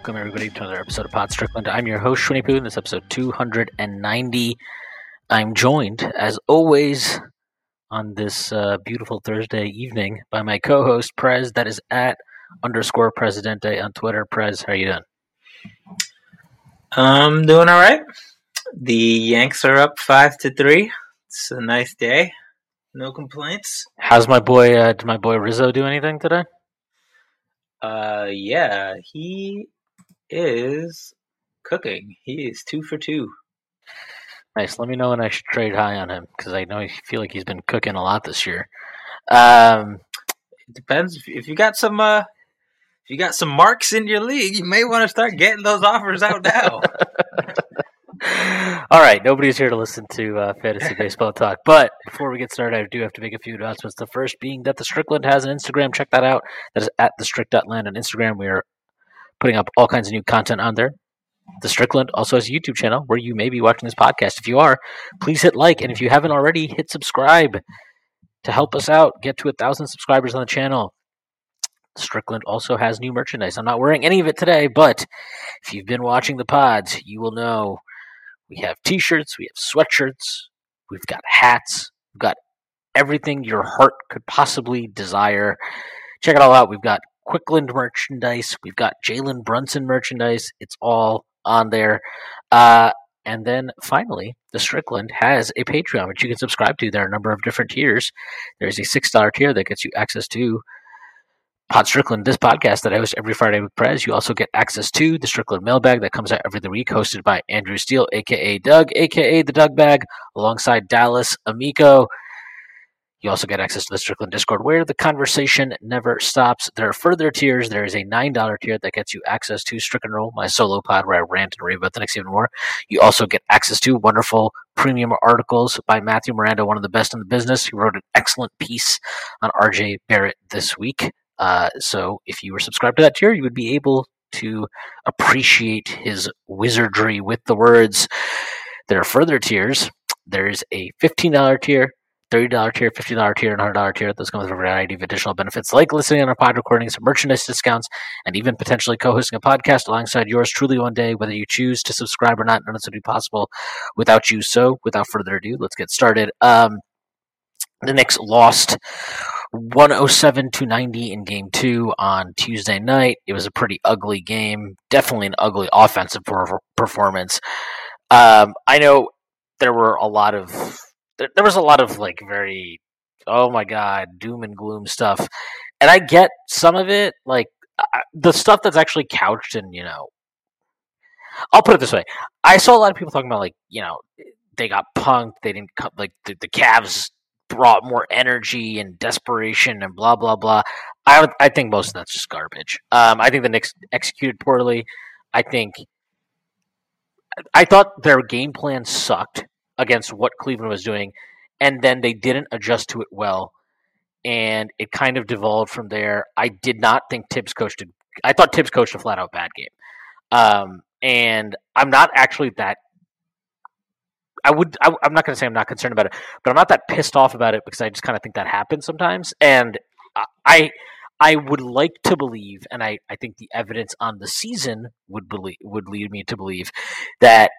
Welcome everybody to another episode of Pod Strickland. I'm your host, Shwinny Poo, and this episode 290. I'm joined, as always, on this uh, beautiful Thursday evening by my co-host, Prez, that is at underscore Presidente on Twitter. Prez, how are you doing? I'm doing all right. The Yanks are up five to three. It's a nice day. No complaints. How's my boy, uh, did my boy Rizzo do anything today? Uh, yeah, he is cooking. He is two for two. Nice. Let me know when I should trade high on him because I know I feel like he's been cooking a lot this year. Um, It depends if, if you got some. Uh, if you got some marks in your league, you may want to start getting those offers out now. All right, nobody's here to listen to uh, fantasy baseball talk. But before we get started, I do have to make a few announcements. The first being that the Strickland has an Instagram. Check that out. That is at the Strict.land on Instagram. We are putting up all kinds of new content on there. The Strickland also has a YouTube channel where you may be watching this podcast. If you are, please hit like, and if you haven't already, hit subscribe to help us out. Get to a thousand subscribers on the channel. Strickland also has new merchandise. I'm not wearing any of it today, but if you've been watching the pods, you will know we have t-shirts, we have sweatshirts, we've got hats, we've got everything your heart could possibly desire. Check it all out. We've got Quickland merchandise, we've got Jalen Brunson merchandise. It's all on there. Uh, and then finally, the Strickland has a Patreon, which you can subscribe to. There are a number of different tiers. There's a $6 tier that gets you access to Pod Strickland, this podcast that I host every Friday with Prez. You also get access to the Strickland mailbag that comes out every week, hosted by Andrew Steele, aka Doug, aka the Doug Bag, alongside Dallas Amico. You also get access to the Strickland Discord where the conversation never stops. There are further tiers. There is a $9 tier that gets you access to Stricken Roll, my solo pod where I rant and rave about the Knicks even more. You also get access to wonderful premium articles by Matthew Miranda, one of the best in the business. He wrote an excellent piece on RJ Barrett this week. Uh, so if you were subscribed to that tier, you would be able to appreciate his wizardry with the words. There are further tiers. There is a $15 tier, $30 tier, $50 tier, and $100 tier. Those come with a variety of additional benefits like listening on our pod recordings, merchandise discounts, and even potentially co hosting a podcast alongside yours truly one day, whether you choose to subscribe or not. None of this would be possible without you. So without further ado, let's get started. Um, the Knicks lost 107 to 90 in game two on Tuesday night. It was a pretty ugly game, definitely an ugly offensive performance. Um, I know there were a lot of there, there was a lot of like very oh my god doom and gloom stuff, and I get some of it, like I, the stuff that's actually couched in you know. I'll put it this way: I saw a lot of people talking about like you know they got punked, they didn't cut like the, the Cavs brought more energy and desperation and blah blah blah. I I think most of that's just garbage. Um, I think the Knicks executed poorly. I think I thought their game plan sucked against what Cleveland was doing, and then they didn't adjust to it well, and it kind of devolved from there. I did not think Tibbs coached. A, I thought Tibbs coached a flat out bad game, um, and I'm not actually that I would. I, am not going to say I'm not concerned about it, but I'm not that pissed off about it because I just kind of think that happens sometimes. And I, I would like to believe, and I, I think the evidence on the season would believe would lead me to believe that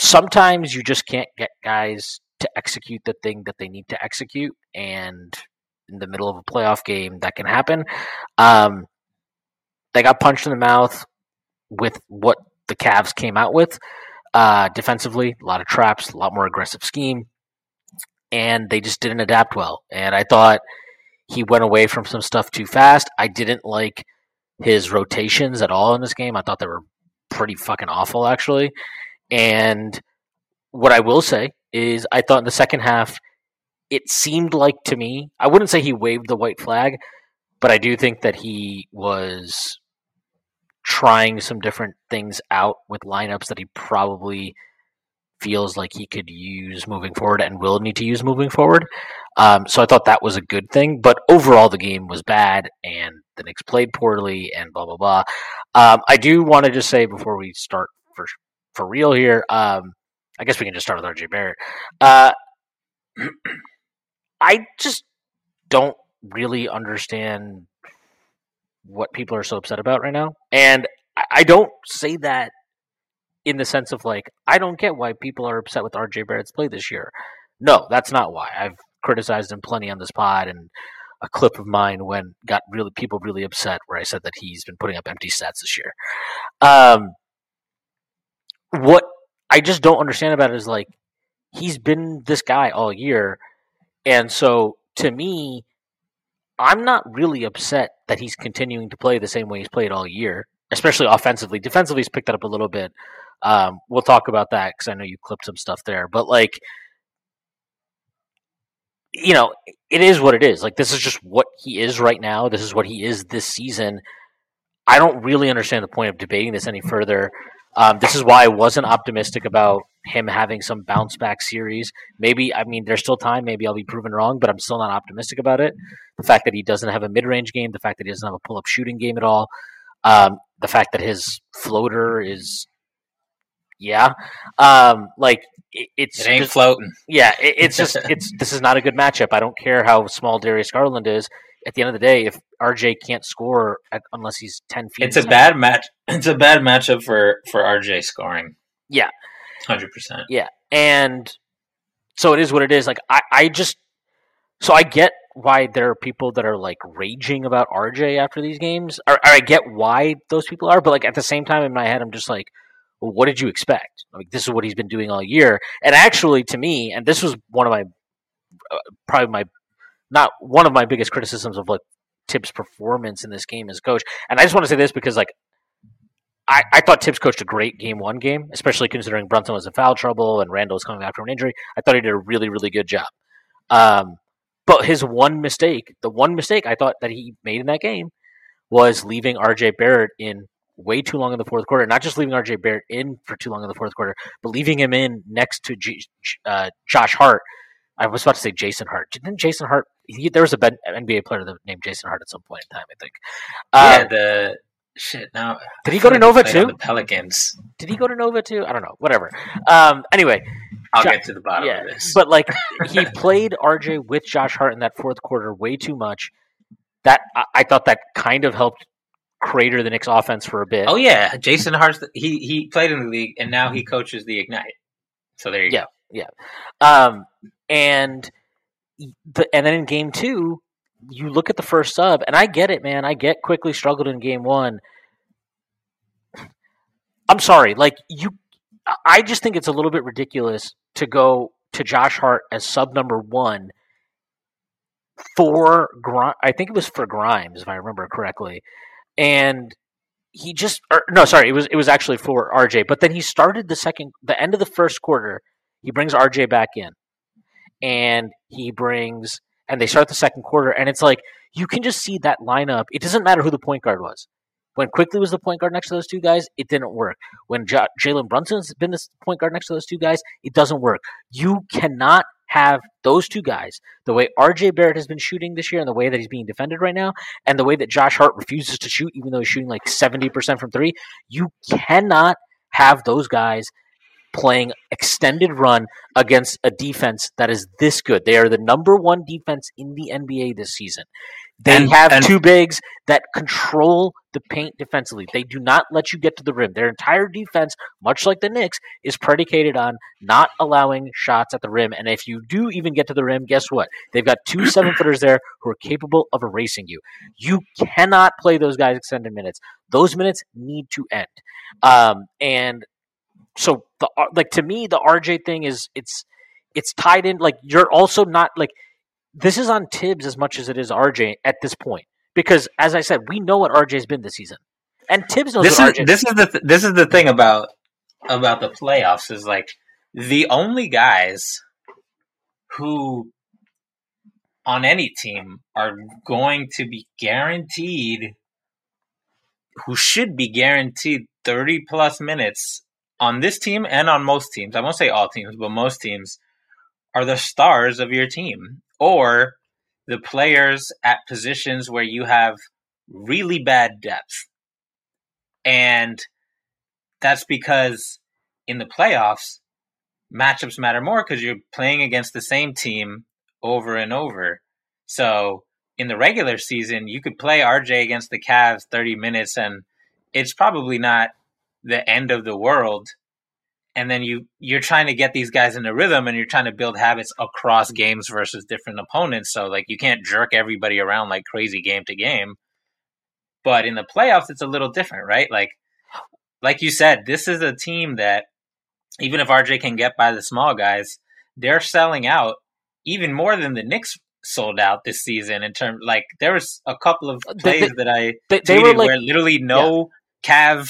sometimes you just can't get guys to execute the thing that they need to execute, and in the middle of a playoff game, that can happen. Um, they got punched in the mouth with what the Cavs came out with. Uh, defensively, a lot of traps, a lot more aggressive scheme, and they just didn't adapt well. And I thought he went away from some stuff too fast. I didn't like his rotations at all in this game. I thought they were pretty fucking awful, actually. And what I will say is, I thought in the second half, it seemed like to me, I wouldn't say he waved the white flag, but I do think that he was trying some different things out with lineups that he probably feels like he could use moving forward and will need to use moving forward. Um, so I thought that was a good thing. But overall, the game was bad, and the Knicks played poorly, and blah blah blah. Um, I do want to just say before we start for real here. Um, I guess we can just start with RJ Barrett. Uh, I just don't really understand what people are so upset about right now, and I, I don't say that in the sense of like I don't get why people are upset with RJ Barrett's play this year. No, that's not why. I've criticized him plenty on this pod and a clip of mine when got really people really upset where I said that he's been putting up empty stats this year. Um, what I just don't understand about it is like he's been this guy all year, and so to me, I'm not really upset that he's continuing to play the same way he's played all year, especially offensively. Defensively, he's picked that up a little bit. Um, we'll talk about that because I know you clipped some stuff there, but like you know, it is what it is. Like this is just what he is right now. This is what he is this season. I don't really understand the point of debating this any further. Um, this is why I wasn't optimistic about him having some bounce back series. Maybe I mean there's still time. Maybe I'll be proven wrong, but I'm still not optimistic about it. The fact that he doesn't have a mid range game, the fact that he doesn't have a pull up shooting game at all, um, the fact that his floater is yeah, um, like it, it's It ain't just- floating. yeah, it, it's just it's this is not a good matchup. I don't care how small Darius Garland is. At the end of the day, if RJ can't score unless he's ten feet, It's a inside- bad match. It's a bad matchup for for RJ scoring. Yeah. hundred percent. Yeah, and so it is what it is. Like I, I just so I get why there are people that are like raging about RJ after these games, or, or I get why those people are, but like at the same time in my head, I'm just like, well, what did you expect? Like this is what he's been doing all year, and actually, to me, and this was one of my uh, probably my not one of my biggest criticisms of like Tibbs' performance in this game as coach, and I just want to say this because like. I, I thought Tibbs coached a great game one game, especially considering Brunson was in foul trouble and Randle was coming back from an injury. I thought he did a really, really good job. Um, but his one mistake, the one mistake I thought that he made in that game was leaving RJ Barrett in way too long in the fourth quarter. Not just leaving RJ Barrett in for too long in the fourth quarter, but leaving him in next to G, uh, Josh Hart. I was about to say Jason Hart. Didn't Jason Hart? He, there was a Ben- NBA player named Jason Hart at some point in time. I think. yeah, Um, the shit. Now, Did he go to Nova too? The Pelicans. did he go to Nova too? I don't know. Whatever. Um, anyway, I'll Jo- get to the bottom yeah, of this. but like he played RJ with Josh Hart in that fourth quarter way too much. That I, I thought that kind of helped crater the Knicks offense for a bit. oh yeah, Jason Hart. He he played in the league and now he coaches the Ignite. So there you Yeah. go. Yeah. Um, and and then in game two, you look at the first sub, and I get it, man. I get Quickley struggled in game one. I'm sorry, like you, I just think it's a little bit ridiculous to go to Josh Hart as sub number one for Grimes. I think it was for Grimes, if I remember correctly, and he just or, no, sorry, it was it was actually for RJ. But then he started the second, the end of the first quarter. He brings RJ back in, and he brings and they start the second quarter, and it's like you can just see that lineup. It doesn't matter who the point guard was. When Quickley was the point guard next to those two guys, it didn't work. When J- Jalen Brunson's been the point guard next to those two guys, it doesn't work. You cannot have those two guys the way RJ Barrett has been shooting this year and the way that he's being defended right now, and the way that Josh Hart refuses to shoot, even though he's shooting like 70% from three. You cannot have those guys playing extended run against a defense that is this good. They are the number one defense in the NBA this season. They And- have and- two bigs that control the paint defensively. They do not let you get to the rim. Their entire defense, much like the Knicks, is predicated on not allowing shots at the rim. And if you do even get to the rim, guess what? They've got two seven footers there who are capable of erasing you. You cannot play those guys extended minutes. Those minutes need to end. Um, and so the uh, like to me the RJ thing is it's it's tied in like you're also not like this is on Tibbs as much as it is RJ at this point. Because as I said we know what RJ's been this season. And Tibbs knows This what is RJ this is the th- this is the thing about about the playoffs is like the only guys who on any team are going to be guaranteed who should be guaranteed 30 plus minutes on this team and on most teams, I won't say all teams, but most teams are the stars of your team or the players at positions where you have really bad depth. And that's because in the playoffs, matchups matter more because you're playing against the same team over and over. So in the regular season, you could play RJ against the Cavs 30 minutes and it's probably not the end of the world. And then you you're trying to get these guys in a rhythm and you're trying to build habits across games versus different opponents. So like you can't jerk everybody around like crazy game to game. But in the playoffs it's a little different, right? Like like you said, this is a team that even if RJ can get by the small guys, they're selling out even more than the Knicks sold out this season in terms like there was a couple of plays they, that I they, they were like, where literally no yeah. Cav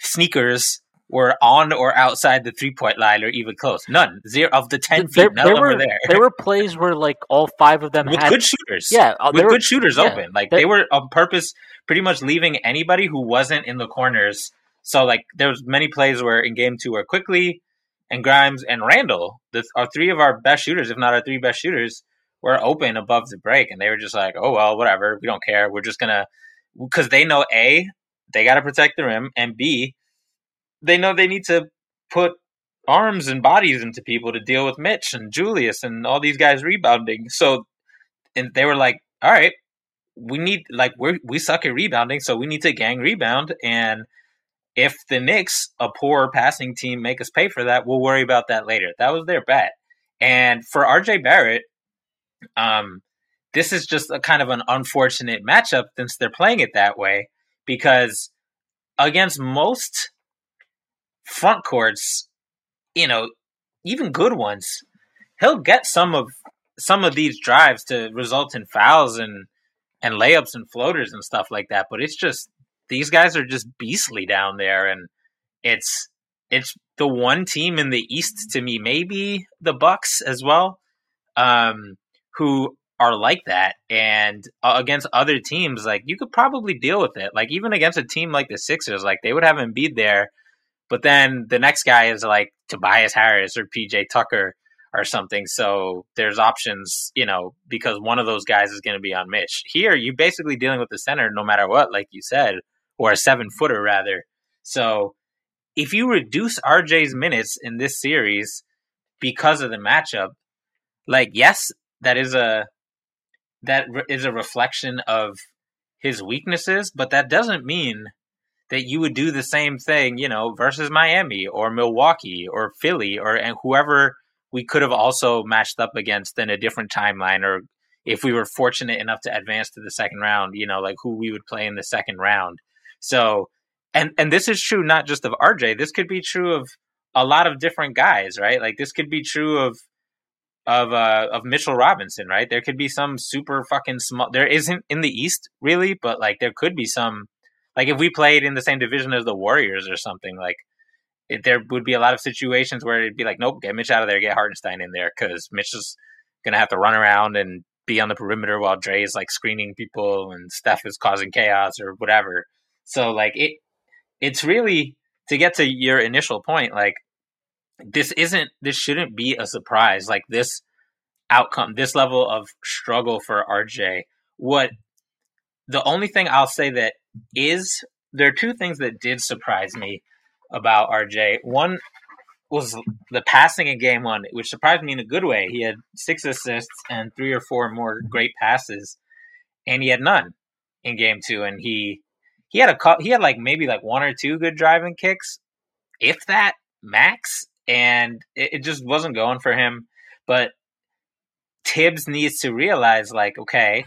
sneakers were on or outside the three point line or even close. None. Zero of the ten feet. There, none there were, there. There were plays where like all five of them with had, good shooters. Yeah, uh, with were, good shooters yeah, open. Like they were on purpose, pretty much leaving anybody who wasn't in the corners. So like there was many plays where in game two where Quickley and Grimes and Randle, the, are three of our best shooters, if not our three best shooters, were open above the break, and they were just like, "Oh well, whatever. We don't care. We're just gonna," because they know a they got to protect the rim, and b they know they need to put arms and bodies into people to deal with Mitch and Julius and all these guys rebounding. So, and they were like, "All right, we need like we we suck at rebounding, so we need to gang rebound and." If the Knicks, a poor passing team, make us pay for that, we'll worry about that later. That was their bet. And for RJ Barrett, um, this is just a kind of an unfortunate matchup since they're playing it that way because against most front courts, you know, even good ones, he'll get some of some of these drives to result in fouls and and layups and floaters and stuff like that. But it's just these guys are just beastly down there, and it's it's the one team in the East to me, maybe the Bucks as well, um, who are like that. And uh, against other teams, like you could probably deal with it. Like even against a team like the Sixers, like they would have Embiid there, but then the next guy is like Tobias Harris or PJ Tucker or something. So there's options, you know, because one of those guys is going to be on Mitch. Here, you're basically dealing with the center no matter what, like you said, or a seven footer rather. So if you reduce RJ's minutes in this series because of the matchup, like yes, that is a that is a reflection of his weaknesses, but that doesn't mean that you would do the same thing, you know, versus Miami or Milwaukee or Philly or and whoever we could have also matched up against in a different timeline or if we were fortunate enough to advance to the second round, you know, like who we would play in the second round. So and and this is true not just of RJ, this could be true of a lot of different guys, right? Like this could be true of of uh, of Mitchell Robinson, right? There could be some super fucking small. There isn't in the East really, but like there could be some. Like if we played in the same division as the Warriors or something, like it, there would be a lot of situations where it'd be like, nope, get Mitch out of there, get Hartenstein in there, because Mitch is gonna have to run around and be on the perimeter while Dre is like screening people and Steph is causing chaos or whatever. So like it, it's really to get to your initial point, like this isn't this shouldn't be a surprise like this outcome this level of struggle for rj what the only thing i'll say that is there are two things that did surprise me about rj one was the passing in game one which surprised me in a good way. He had six assists and three or four more great passes and he had none in game two and he he had a he had like maybe like one or two good driving kicks if that max and it, it just wasn't going for him. But Tibbs needs to realize, like, okay,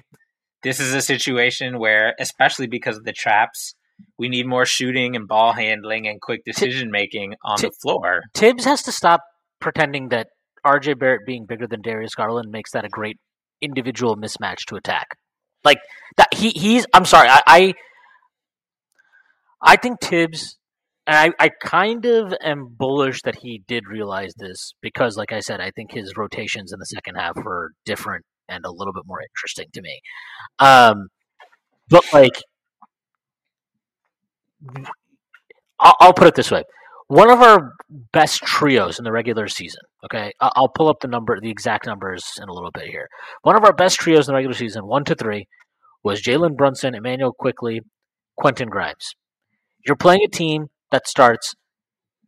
this is a situation where, especially because of the traps, we need more shooting and ball handling and quick decision making on T- the floor. Tibbs has to stop pretending that RJ Barrett being bigger than Darius Garland makes that a great individual mismatch to attack. Like that he he's I'm sorry, I I, I think and I, I kind of am bullish that he did realize this because, like I said, I think his rotations in the second half were different and a little bit more interesting to me. Um, but like, I'll, I'll put it this way: one of our best trios in the regular season. Okay, I'll pull up the number, the exact numbers in a little bit here. One of our best trios in the regular season, one to three, was Jalen Brunson, Immanuel Quickley, Quentin Grimes. You're playing a team that starts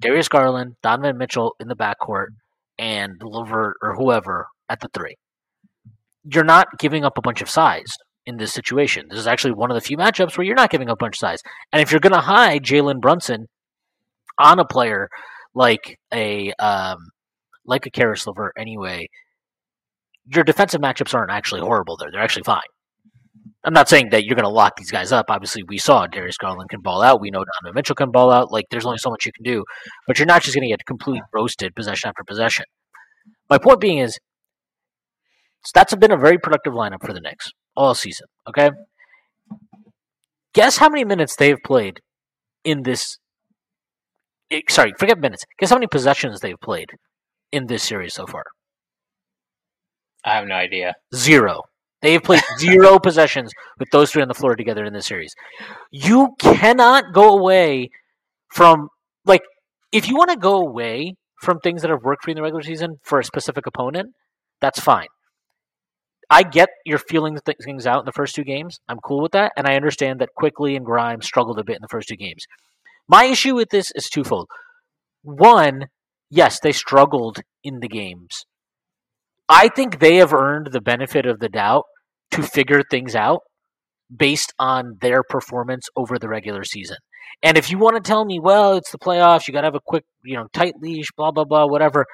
Darius Garland, Donovan Mitchell in the backcourt, and Levert or whoever at the three. You're not giving up a bunch of size in this situation. This is actually one of the few matchups where you're not giving up a bunch of size. And if you're going to hide Jalen Brunson on a player like a um, like a Caris Levert anyway, your defensive matchups aren't actually horrible there. They're actually fine. I'm not saying that you're going to lock these guys up. Obviously, we saw Darius Garland can ball out. We know Donovan Mitchell can ball out. Like, there's only so much you can do, but you're not just going to get completely roasted possession after possession. My point being is, that's been a very productive lineup for the Knicks all season. Okay, guess how many minutes they've played in this. Eh, sorry, forget minutes. Guess how many possessions they've played in this series so far. I have no idea. Zero. They have played zero possessions with those three on the floor together in this series. You cannot go away from like if you want to go away from things that have worked for you in the regular season for a specific opponent, that's fine. I get your feeling things out in the first two games. I'm cool with that, and I understand that Quickley and Grimes struggled a bit in the first two games. My issue with this is twofold. One, yes, they struggled in the games. I think they have earned the benefit of the doubt to figure things out based on their performance over the regular season. And if you want to tell me, well, it's the playoffs, you got to have a quick, you know, tight leash, blah, blah, blah, whatever.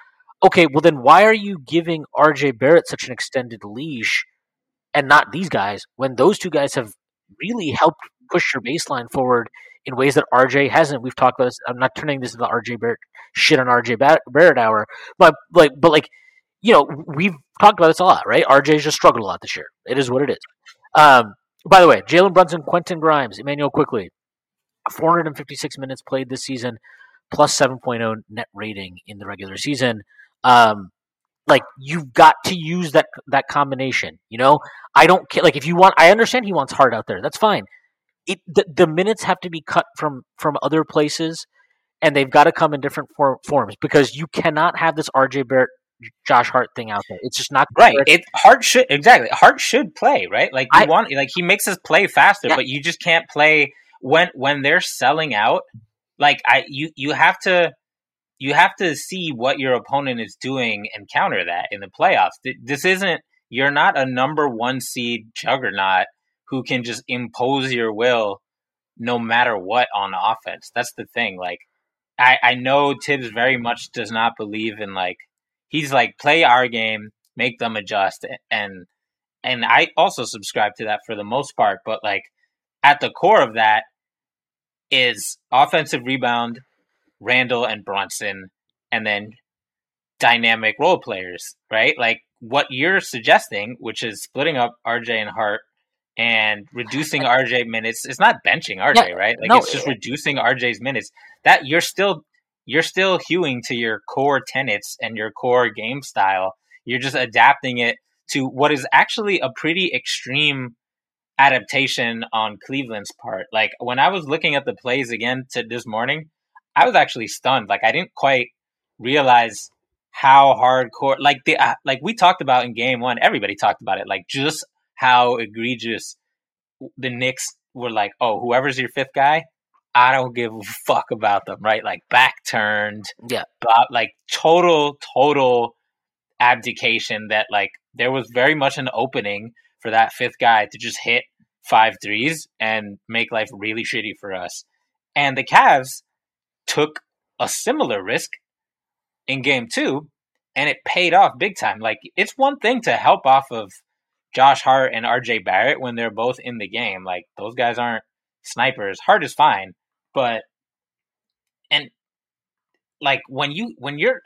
Okay, well, then why are you giving RJ Barrett such an extended leash and not these guys when those two guys have really helped push your baseline forward in ways that RJ hasn't? We've talked about this. I'm not turning this into RJ Barrett shit on RJ Barrett hour, but like, but like, you know, we've talked about this a lot, right? RJ's just struggled a lot this year. It is what it is. Um, by the way, Jalen Brunson, Quentin Grimes, Immanuel Quickley, 456 minutes played this season, plus 7.0 net rating in the regular season. Um, like you've got to use that that combination. You know, I don't care. Like if you want, I understand he wants Hart out there. That's fine. It the, the minutes have to be cut from from other places, and they've got to come in different for, forms because you cannot have this RJ Barrett Josh Hart thing out there. It's just not right. It Hart should exactly Hart should play right. Like you I, want like he makes us play faster, yeah. but you just can't play when when they're selling out. Like I you you have to you have to see what your opponent is doing and counter that in the playoffs. This isn't you're not a number one seed juggernaut who can just impose your will no matter what on offense. That's the thing. Like I, I know Tibbs very much does not believe in like he's like play our game, make them adjust, and and I also subscribe to that for the most part. But like at the core of that is offensive rebound, Randle and Brunson, and then dynamic role players, right? Like what you're suggesting, which is splitting up RJ and Hart and reducing RJ minutes. It's not benching RJ, yeah, right? Like no, it's just reducing RJ's minutes. That you're still you're still hewing to your core tenets and your core game style. You're just adapting it to what is actually a pretty extreme adaptation on Cleveland's part. Like when I was looking at the plays again to this morning, I was actually stunned. Like I didn't quite realize how hardcore like the uh, like we talked about in game 1, everybody talked about it like just how egregious the Knicks were like, "Oh, whoever's your fifth guy, I don't give a fuck about them, right? Like back turned, yeah, but like total, total abdication. That like there was very much an opening for that fifth guy to just hit five threes and make life really shitty for us. And the Cavs took a similar risk in game two, and it paid off big time. Like it's one thing to help off of Josh Hart and RJ Barrett when they're both in the game. Like those guys aren't snipers. Hart is fine, but and like when you when you're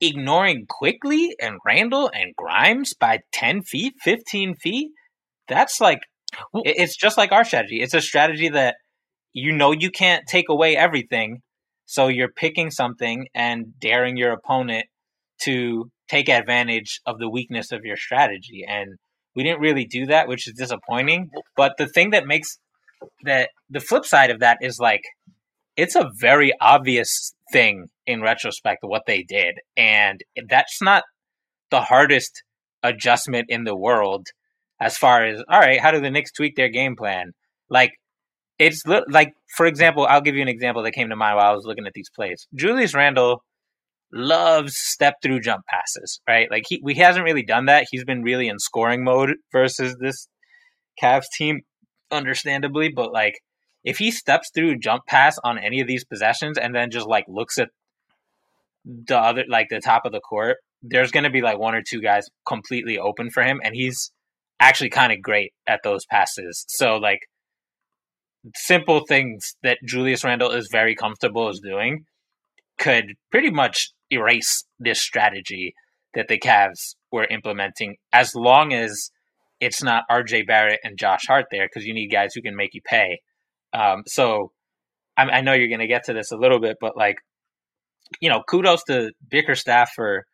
ignoring Quickley and Randle and Grimes by 10 feet, 15 feet, that's like it's just like our strategy. It's a strategy that you know you can't take away everything, so you're picking something and daring your opponent to take advantage of the weakness of your strategy and we didn't really do that, which is disappointing. But the thing that makes that the flip side of that is like it's a very obvious thing in retrospect what they did. And that's not the hardest adjustment in the world as far as, all right, how do the Knicks tweak their game plan? Like, it's like, for example, I'll give you an example that came to mind while I was looking at these plays. Julius Randle loves step through jump passes, right? Like he, he hasn't really done that. He's been really in scoring mode versus this Cavs team, understandably. But like, if he steps through jump pass on any of these possessions and then just like looks at the other, like the top of the court, there's going to be like one or two guys completely open for him, and he's actually kind of great at those passes. So like, simple things that Julius Randle is very comfortable is doing could pretty much erase this strategy that the Cavs were implementing as long as it's not RJ Barrett and Josh Hart there because you need guys who can make you pay. Um, so I, I know you're going to get to this a little bit, but like, you know, kudos to Bickerstaff for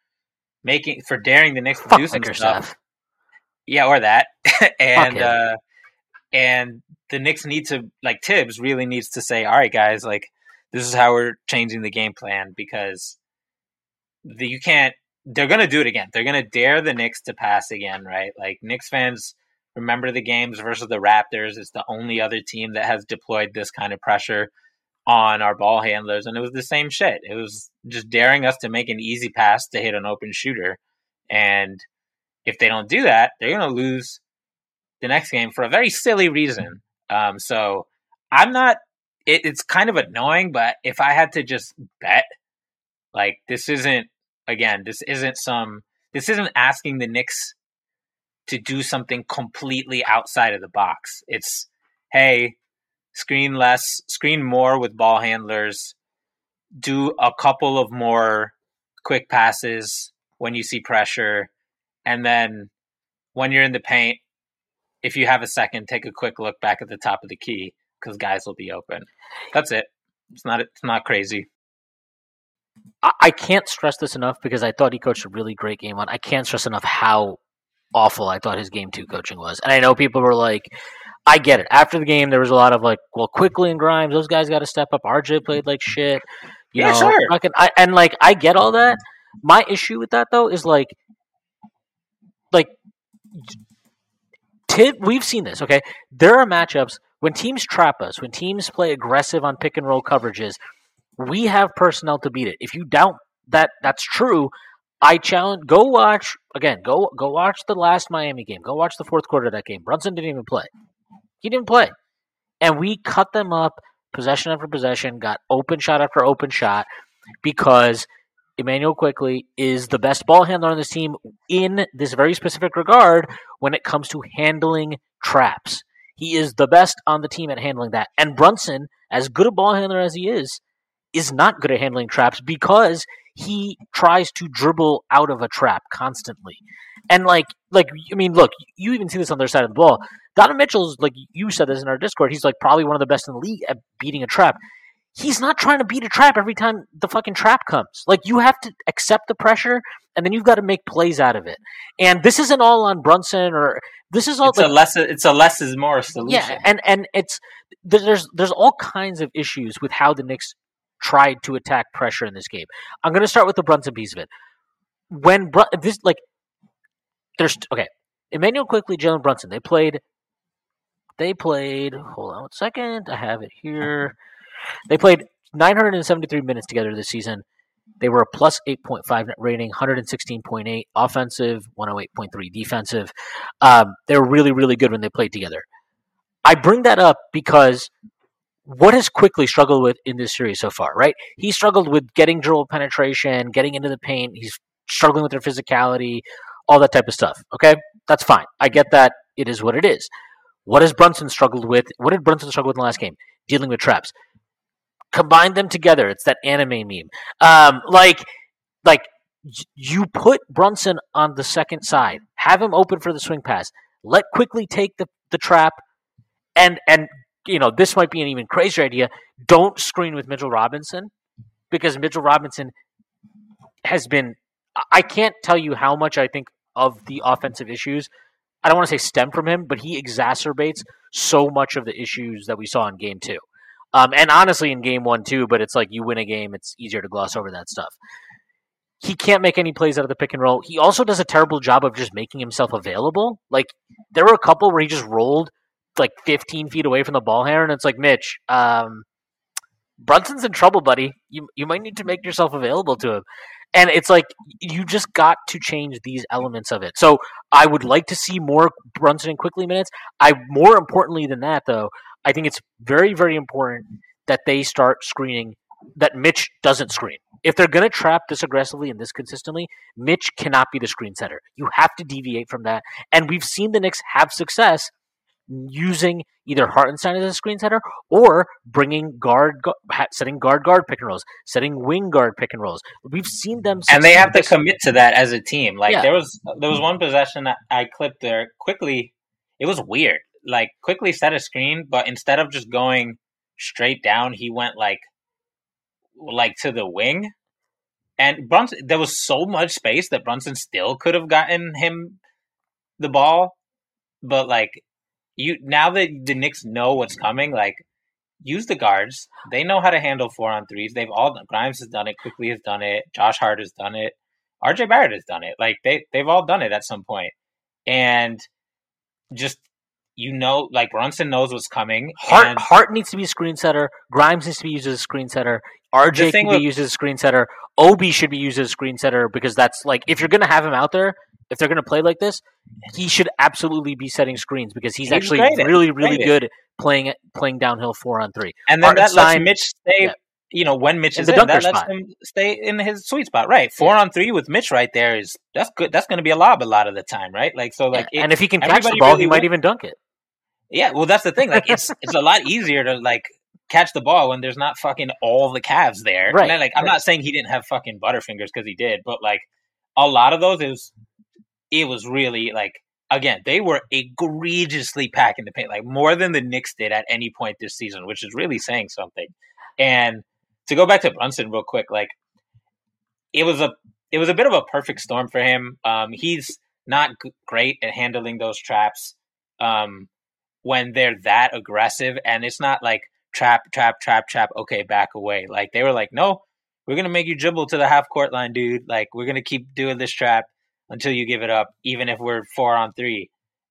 making for daring the Knicks to Fuck do some Bickerstaff. stuff. Yeah, or that, and uh, and the Knicks need to like Tibbs really needs to say, all right, guys, like this is how we're changing the game plan because the, you can't. They're gonna do it again. They're gonna dare the Knicks to pass again, right? Like Knicks fans remember the games versus the Raptors. It's the only other team that has deployed this kind of pressure on our ball handlers, and it was the same shit. It was just daring us to make an easy pass to hit an open shooter, and if they don't do that, they're gonna lose the next game for a very silly reason. Um, so I'm not. It, it's kind of annoying, but if I had to just bet, like this isn't again, this isn't some. This isn't asking the Knicks to do something completely outside of the box. It's hey, screen less, screen more with ball handlers. Do a couple of more quick passes when you see pressure, and then when you're in the paint, if you have a second, take a quick look back at the top of the key because guys will be open. That's it. It's not. It's not crazy. I, can't stress this enough because I thought he coached a really great game on. I can't stress enough how awful I thought his game two coaching was. And I know people were like, I get it. After the game, there was a lot of like, well, Quickley and Grimes, those guys got to step up. RJ played like shit. You Yeah, know, sure. fucking- I, and like, I get all that. My issue with that though is like, like, we've seen this. Okay, there are matchups when teams trap us, when teams play aggressive on pick and roll coverages. We have personnel to beat it. If you doubt that that's true, I challenge. Go watch again. Go go watch the last Miami game. Go watch the fourth quarter of that game. Brunson didn't even play. He didn't play, and we cut them up possession after possession. Got open shot after open shot because Immanuel Quickley is the best ball handler on this team in this very specific regard when it comes to handling traps. He is the best on the team at handling that. And Brunson, as good a ball handler as he is, is not good at handling traps because he tries to dribble out of a trap constantly. And like like I mean, look, you even see this on their side of the ball. Donovan Mitchell's like you said this in our Discord, he's like probably one of the best in the league at beating a trap. He's not trying to beat a trap every time the fucking trap comes. Like you have to accept the pressure and then you've got to make plays out of it. And this isn't all on Brunson or this is all It's like, a less. It's a less is more solution. yeah, and and it's there's there's all kinds of issues with how the Knicks tried to attack pressure in this game. I'm going to start with the Brunson piece of it. When Brun- this like there's okay, Immanuel Quickley, Jalen Brunson. They played. They played. Hold on one second. I have it here. They played 973 minutes together this season. They were a plus 8.5 net rating, 116.8 offensive, 108.3 defensive. Um, they were really, really good when they played together. I bring that up because what has Quickley struggled with in this series so far, right? He struggled with getting dribble penetration, getting into the paint. He's struggling with their physicality, all that type of stuff. Okay, that's fine. I get that. It is what it is. What has Brunson struggled with? What did Brunson struggle with in the last game? Dealing with traps. Combine them together. It's that anime meme. Um, like, like you put Brunson on the second side, have him open for the swing pass, let Quickley take the, the trap, and and you know this might be an even crazier idea. Don't screen with Mitchell Robinson because Mitchell Robinson has been. I- can't tell you how much I think of the offensive issues. I don't want to say stem from him, but he exacerbates so much of the issues that we saw in Game Two. Um, and honestly, in game one too, but it's like you win a game, it's easier to gloss over that stuff. He can't make any plays out of the pick and roll. He also does a terrible job of just making himself available. Like there were a couple where he just rolled like 15 feet away from the ball here, and it's like Mitch, um, Brunson's in trouble, buddy. You you might need to make yourself available to him. And it's like you just got to change these elements of it. So I would like to see more Brunson and Quickley minutes. I more importantly than that though, I think it's very very important that they start screening that Mitch doesn't screen. If they're going to trap this aggressively and this consistently, Mitch cannot be the screen setter. You have to deviate from that. And we've seen the Knicks have success using either Hartenstein as a screen setter or bringing guard, setting guard guard pick and rolls, setting wing guard pick and rolls. We've seen them, and they have to commit to that as a team. Like yeah. there was there was one possession that I clipped there Quickley. It was weird. Like Quickley set a screen, but instead of just going straight down, he went like like to the wing. And Brunson, there was so much space that Brunson still could have gotten him the ball, but like you now that the Knicks know what's coming, like use the guards. They know how to handle four on threes. They've all Grimes has done it. Quickley has done it. Josh Hart has done it. RJ Barrett has done it. Like they they've all done it at some point. And just you know, like Brunson knows what's coming. Hart and Hart needs to be a screen setter. Grimes needs to be used as a screen setter. RJ can be used as a screen setter. Obi should be used as a screen setter because that's like if you're gonna have him out there, if they're going to play like this, he should absolutely be setting screens because he's, he's actually really, really good playing playing downhill four on three. And then that lets Mitch stay. Yeah. You know, when Mitch in is in, that lets spot. him stay in his sweet spot. Right, four yeah. on three with Mitch right there is that's good. That's going to be a lob a lot of the time, right? Like so, like yeah. it, and if he can catch the ball, really he might even dunk it. Yeah, well, that's the thing. Like it's it's a lot easier to like catch the ball when there's not fucking all the Cavs there. Right. like I'm right. not saying he didn't have fucking butterfingers because he did, but like a lot of those is it was really like again, they were egregiously packing the paint, like more than the Knicks did at any point this season, which is really saying something. And to go back to Brunson real quick, like it was a it was a bit of a perfect storm for him. Um, he's not g- great at handling those traps um, when they're that aggressive, and it's not like trap, trap, trap, trap. Okay, back away. Like they were like, no, we're gonna make you dribble to the half court line, dude. Like we're gonna keep doing this trap until you give it up, even if we're four on three.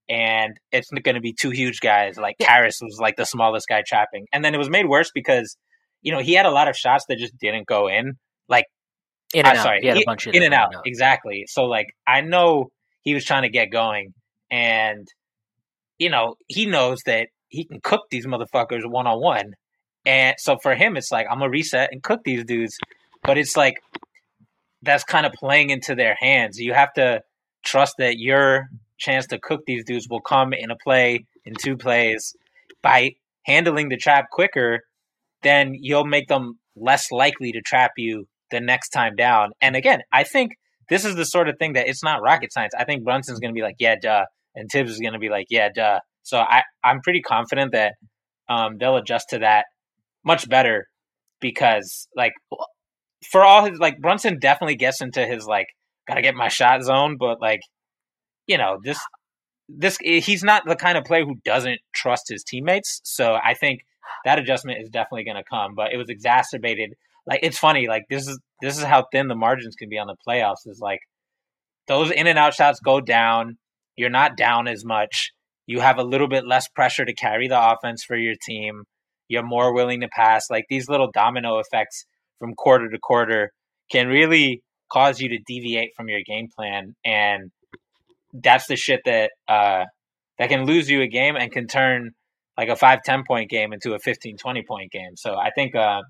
And it's going to be two huge guys. Like Caris was like the smallest guy trapping. And then it was made worse because, you know, he had a lot of shots that just didn't go in. Like, in and I'm out. Sorry, he had a bunch in, in and out. out. Exactly. So, like, I know he was trying to get going. And, you know, he knows that he can cook these motherfuckers one on one. And so for him, it's like, I'm going to reset and cook these dudes. But it's like, that's kind of playing into their hands. You have to trust that your chance to cook these dudes will come in a play, in two plays. By handling the trap quicker, then you'll make them less likely to trap you the next time down. And again, I think this is the sort of thing that it's not rocket science. I think Brunson's going to be like, yeah, duh. And Tibbs is going to be like, yeah, duh. So I, I'm pretty confident that um, they'll adjust to that much better because, like, for all his like Brunson definitely gets into his like gotta get my shot zone, but like you know this this eh, he's not the kind of player who doesn't trust his teammates. So I think that adjustment is definitely going to come, but it was exacerbated. Like it's funny, like this is this is how thin the margins can be on the playoffs. Is like those in and out shots go down. You're not down as much. You have a little bit less pressure to carry the offense for your team. You're more willing to pass. Like these little domino effects from quarter to quarter can really cause you to deviate from your game plan and that's the shit that uh, that can lose you a game and can turn like a 5 10 point game into a 15 20 point game. So i think uh,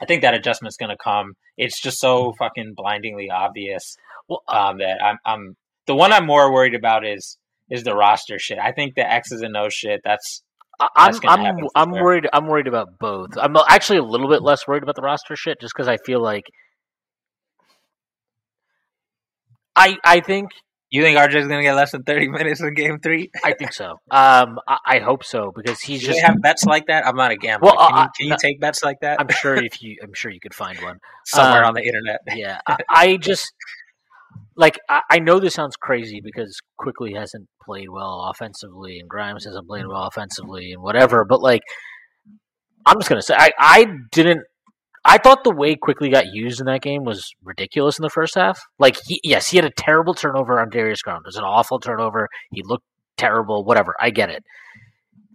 i think that adjustment's going to come. It's just so fucking blindingly obvious um, that I'm, I'm the one i'm more worried about is is the roster shit. I think the x's and o's shit that's I'm I'm I'm worried. I'm worried about both. I'm actually a little bit less worried about the roster shit, just because I feel like I I think you think RJ is going to get less than thirty minutes in Game Three. I think so. Um, I, I hope so because he's Do just have bets like that. I'm not a gambler. Well, can, you, can you take bets like that? I'm sure if you, I'm sure you could find one somewhere um, on the internet. yeah, I, I just like I, I, know this sounds crazy because Quickley hasn't played well offensively and Grimes hasn't played mm-hmm. well offensively and whatever, but like I'm just gonna say I, I didn't I thought the way Quickley got used in that game was ridiculous in the first half. Like, he, yes, he had a terrible turnover on Darius Garland. It was an awful turnover. He looked terrible. Whatever, I get it.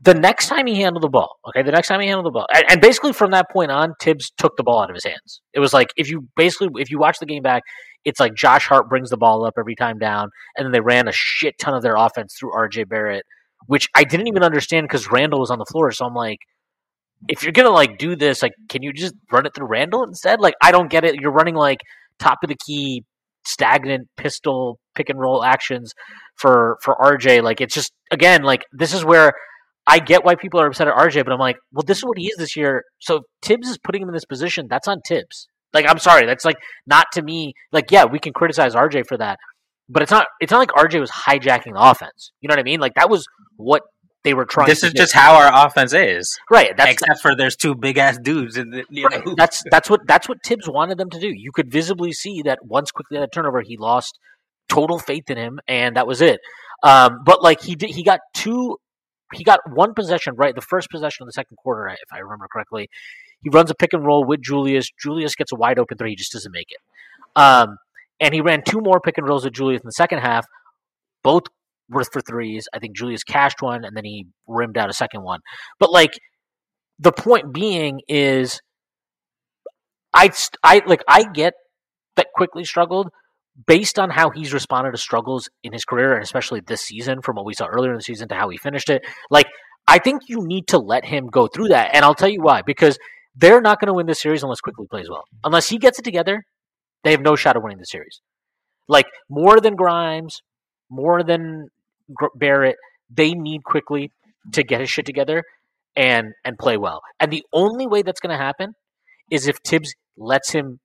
The next time he handled the ball, okay, the next time he handled the ball, and, and basically from that point on, Tibbs took the ball out of his hands. It was like if you basically if you watch the game back, it's like Josh Hart brings the ball up every time down, and then they ran a shit ton of their offense through R.J. Barrett, which I didn't even understand because Randle was on the floor. So I'm like, if you're gonna like do this, like, can you just run it through Randle instead? Like, I don't get it. You're running like top of the key, stagnant pistol pick and roll actions for for RJ. Like, it's just again, like this is where I get why people are upset at RJ, but I'm like, well, this is what he is this year. So Thibs is putting him in this position. That's on Thibs. Like, I'm sorry, that's like not to me. Like, yeah, we can criticize RJ for that, but it's not. It's not like RJ was hijacking the offense. You know what I mean? Like that was what they were trying. This is just how our offense is, right? That's except for there's two big ass dudes. In the, right. That's that's what that's what Thibs wanted them to do. You could visibly see that once Quickley had a turnover, he lost total faith in him, and that was it. Um, but like he did, he got two. He got one possession right, the first possession of the second quarter, if I remember correctly. He runs a pick and roll with Julius. Julius gets a wide open three. He just doesn't make it. Um, and he ran two more pick and rolls with Julius in the second half. Both worth for threes. I think Julius cashed one and then he rimmed out a second one. But like the point being is I I like I get that Quickley struggled based on how he's responded to struggles in his career and especially this season from what we saw earlier in the season to how he finished it. Like I think you need to let him go through that and I'll tell you why because they're not going to win this series unless Quickley plays well. Unless he gets it together, they have no shot of winning the series. Like more than Grimes, more than Barrett, they need Quickley to get his shit together and and play well. And the only way that's going to happen is if Thibs lets him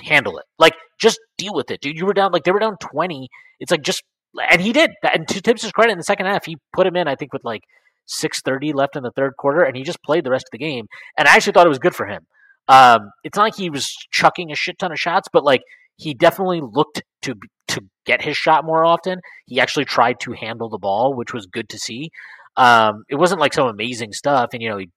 handle it. Like just deal with it, dude. You were down like they were down twenty. It's like just and he did. And to Thibs' credit, in the second half, he put him in. I think with like six thirty left in the third quarter, and he just played the rest of the game. And I actually thought it was good for him. Um, it's not like he was chucking a shit ton of shots, but like he definitely looked to to get his shot more often. He actually tried to handle the ball, which was good to see. Um, it wasn't like some amazing stuff, and you know he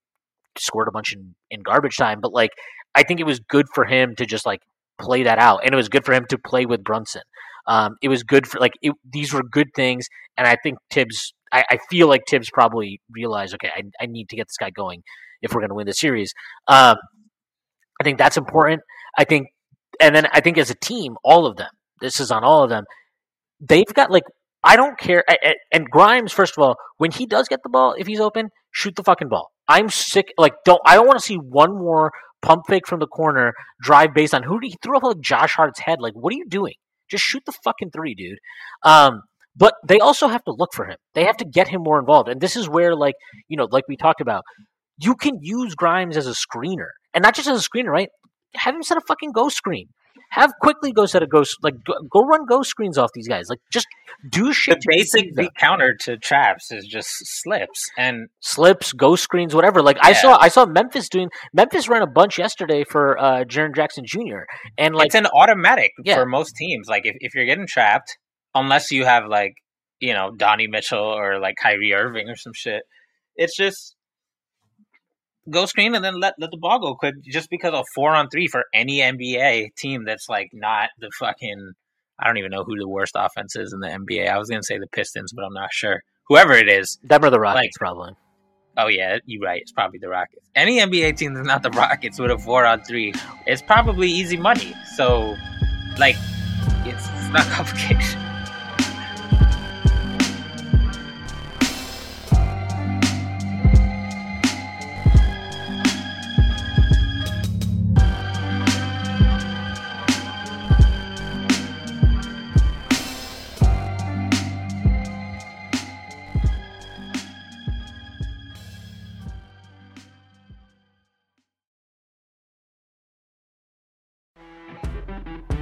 scored a bunch in, in garbage time, but like I think it was good for him to just like play that out, and it was good for him to play with Brunson. Um, it was good for like it, these were good things, and I think Thibs. I, I feel like Thibs probably realized, okay, I, I need to get this guy going if we're going to win the series. Um, I think that's important. I think, and then I think as a team, all of them, this is on all of them. They've got like I don't care. And Grimes, first of all, when he does get the ball, if he's open, shoot the fucking ball. I'm sick. Like, don't I don't want to see one more pump fake from the corner, drive based on who he threw up like Josh Hart's head. Like, what are you doing? Just shoot the fucking three, dude. Um, but they also have to look for him. They have to get him more involved. And this is where, like, you know, like we talked about, you can use Grimes as a screener, and not just as a screener, right? Have him set a fucking ghost screen have Quickley go set a ghost like go, go run ghost screens off these guys. Like just do shit. The basic counter to traps is just slips and slips, ghost screens, whatever. Like yeah. I saw, I saw Memphis doing. Memphis ran a bunch yesterday for uh Jaren Jackson Jr. And like it's an automatic yeah. for most teams. Like if if you're getting trapped, unless you have like you know Donnie Mitchell or like Kyrie Irving or some shit, it's just go screen and then let let the ball go quick. Just because of four on three for any NBA team that's like not the fucking. I don't even know who the worst offense is in the NBA. I was gonna say the Pistons, but I'm not sure. Whoever it is, them or the Rockets, like, probably. Oh yeah, you're right. It's probably the Rockets. Any NBA team that's not the Rockets with a four on three, it's probably easy money. So, like, it's, it's not complicated.